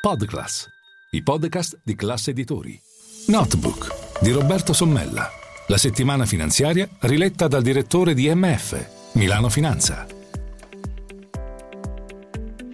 Podclass, i podcast di classe editori. Notebook di Roberto Sommella. La settimana finanziaria riletta dal direttore di MF, Milano Finanza.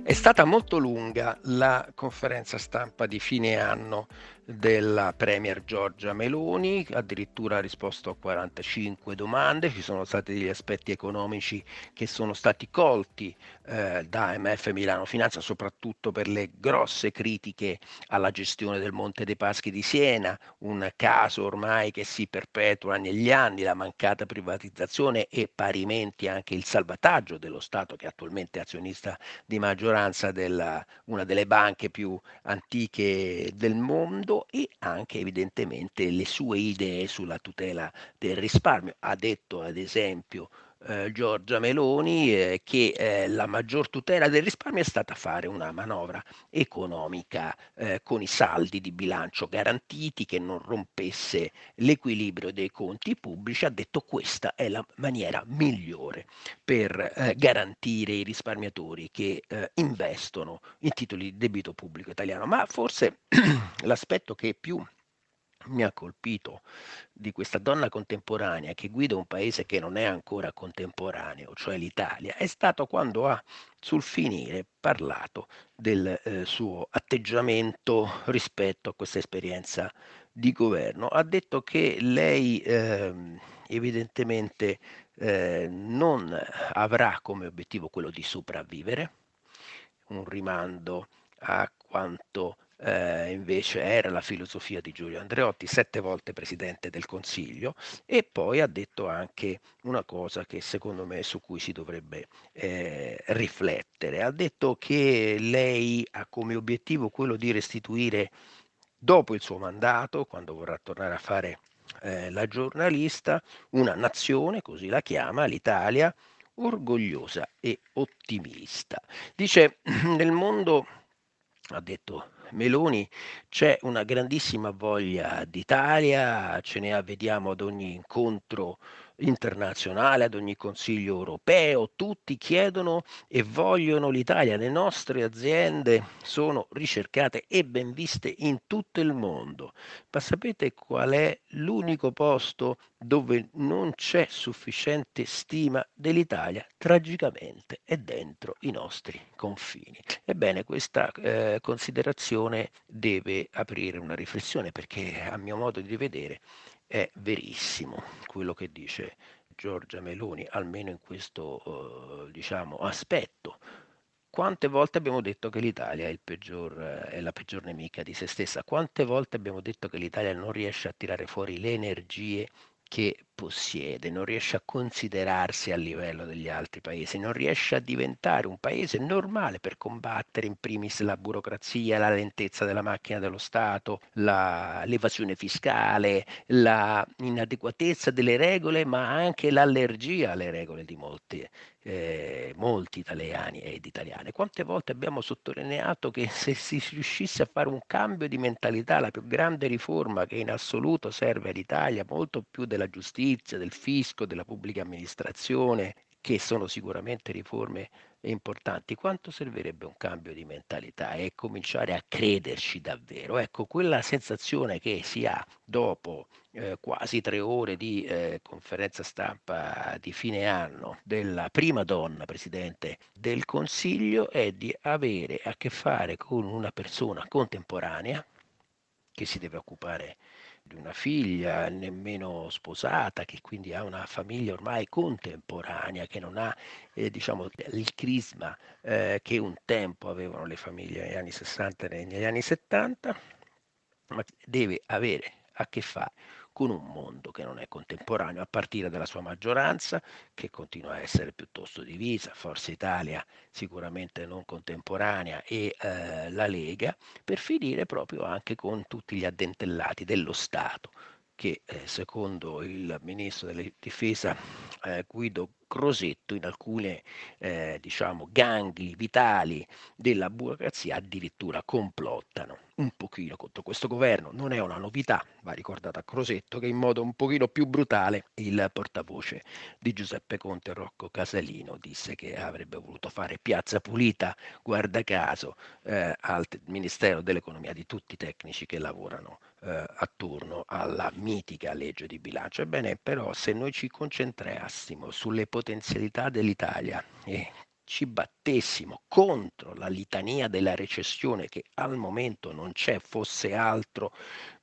È stata molto lunga la conferenza stampa di fine anno della Premier Giorgia Meloni, addirittura ha risposto a 45 domande, ci sono stati degli aspetti economici che sono stati colti eh, da MF Milano Finanza, soprattutto per le grosse critiche alla gestione del Monte dei Paschi di Siena, un caso ormai che si perpetua negli anni, la mancata privatizzazione e parimenti anche il salvataggio dello Stato che attualmente è azionista di maggioranza della una delle banche più antiche del mondo e anche evidentemente le sue idee sulla tutela del risparmio. Ha detto ad esempio eh, Giorgia Meloni eh, che eh, la maggior tutela del risparmio è stata fare una manovra economica eh, con i saldi di bilancio garantiti che non rompesse l'equilibrio dei conti pubblici, ha detto questa è la maniera migliore per eh, garantire i risparmiatori che eh, investono in titoli di debito pubblico italiano. Ma forse l'aspetto che più mi ha colpito di questa donna contemporanea che guida un paese che non è ancora contemporaneo, cioè l'Italia, è stato quando ha sul finire parlato del eh, suo atteggiamento rispetto a questa esperienza di governo. Ha detto che lei eh, evidentemente eh, non avrà come obiettivo quello di sopravvivere, un rimando a quanto eh, invece era la filosofia di Giulio Andreotti, sette volte presidente del Consiglio, e poi ha detto anche una cosa che secondo me su cui si dovrebbe eh, riflettere. Ha detto che lei ha come obiettivo quello di restituire dopo il suo mandato, quando vorrà tornare a fare eh, la giornalista, una nazione, così la chiama, l'Italia, orgogliosa e ottimista. Dice, nel mondo, ha detto Meloni c'è una grandissima voglia d'Italia, ce ne avvediamo ad ogni incontro internazionale, ad ogni Consiglio europeo, tutti chiedono e vogliono l'Italia, le nostre aziende sono ricercate e ben viste in tutto il mondo. Ma sapete qual è l'unico posto dove non c'è sufficiente stima dell'Italia? Tragicamente è dentro i nostri confini. Ebbene, questa eh, considerazione deve aprire una riflessione perché a mio modo di vedere è verissimo quello che dice Giorgia Meloni, almeno in questo eh, diciamo, aspetto. Quante volte abbiamo detto che l'Italia è, peggior, è, la peggior nemica di se stessa? Quante volte abbiamo detto che l'Italia non riesce a tirare fuori le energie che possiede, non riesce a considerarsi a livello degli altri paesi, non riesce a diventare un paese normale per combattere in primis la burocrazia, la lentezza della macchina dello Stato, la, l'evasione fiscale, la inadeguatezza delle regole, ma anche l'allergia alle regole di molti, eh, molti italiani ed italiane. Quante volte abbiamo sottolineato che se si riuscisse a fare un cambio di mentalità, la più grande riforma che in assoluto serve all'Italia, molto più della giustizia, giustizia, del fisco, della pubblica amministrazione, che sono sicuramente riforme importanti, quanto servirebbe un cambio di mentalità e cominciare a crederci davvero? Ecco, quella sensazione che si ha dopo eh, quasi tre ore di eh, conferenza stampa di fine anno della prima donna presidente del Consiglio è di avere a che fare con una persona contemporanea che si deve occupare di una figlia nemmeno sposata, che quindi ha una famiglia ormai contemporanea, che non ha eh, diciamo, il crisma eh, che un tempo avevano le famiglie negli anni 60 e negli anni 70, ma deve avere a che fare con un mondo che non è contemporaneo, a partire dalla sua maggioranza, che continua a essere piuttosto divisa, Forza Italia sicuramente non contemporanea e eh, la Lega, per finire proprio anche con tutti gli addentellati dello Stato che eh, secondo il ministro della difesa eh, Guido Crosetto in alcune eh, diciamo gangli vitali della burocrazia addirittura complottano un pochino contro questo governo. Non è una novità, va ricordato a Crosetto che in modo un pochino più brutale il portavoce di Giuseppe Conte, Rocco Casalino, disse che avrebbe voluto fare piazza pulita, guarda caso, eh, al Ministero dell'Economia di tutti i tecnici che lavorano eh, attorno alla mitica legge di bilancio. Ebbene, però, se noi ci concentrassimo sulle potenzialità dell'Italia. E ci battessimo contro la litania della recessione che al momento non c'è, fosse altro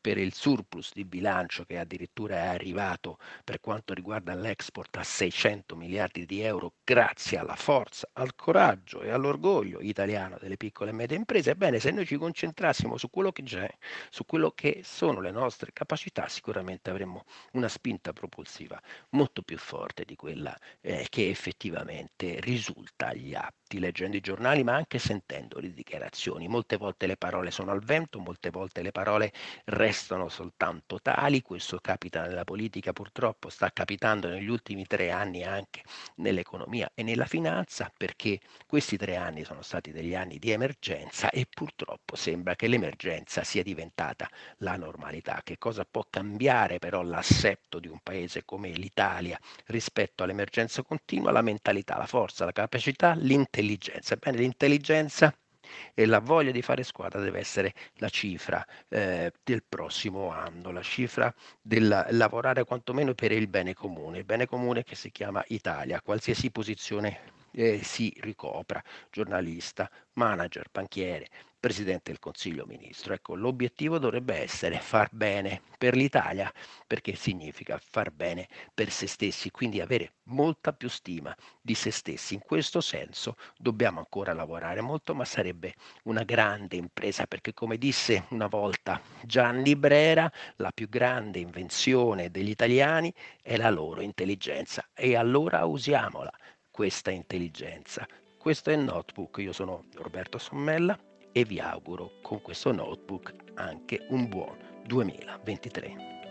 per il surplus di bilancio che addirittura è arrivato per quanto riguarda l'export a 600 miliardi di euro grazie alla forza, al coraggio e all'orgoglio italiano delle piccole e medie imprese, ebbene se noi ci concentrassimo su quello che c'è, su quello che sono le nostre capacità, sicuramente avremmo una spinta propulsiva molto più forte di quella eh, che effettivamente risulta agli atti, leggendo i giornali ma anche sentendo le dichiarazioni. Molte volte le parole sono al vento, molte volte le parole restano soltanto tali, questo capita nella politica purtroppo, sta capitando negli ultimi tre anni anche nell'economia e nella finanza perché questi tre anni sono stati degli anni di emergenza e purtroppo sembra che l'emergenza sia diventata la normalità. Che cosa può cambiare però l'assetto di un paese come l'Italia rispetto all'emergenza continua? La mentalità, la forza, la capacità, l'intelligenza. Ebbene, l'intelligenza e la voglia di fare squadra deve essere la cifra eh, del prossimo anno, la cifra del lavorare quantomeno per il bene comune, il bene comune che si chiama Italia, qualsiasi posizione eh, si ricopra, giornalista, manager, banchiere, Presidente del Consiglio Ministro. Ecco, l'obiettivo dovrebbe essere far bene per l'Italia, perché significa far bene per se stessi, quindi avere molta più stima di se stessi. In questo senso dobbiamo ancora lavorare molto, ma sarebbe una grande impresa, perché come disse una volta Gianni Brera, la più grande invenzione degli italiani è la loro intelligenza e allora usiamola questa intelligenza. Questo è il notebook, io sono Roberto Sommella e vi auguro con questo notebook anche un buon 2023.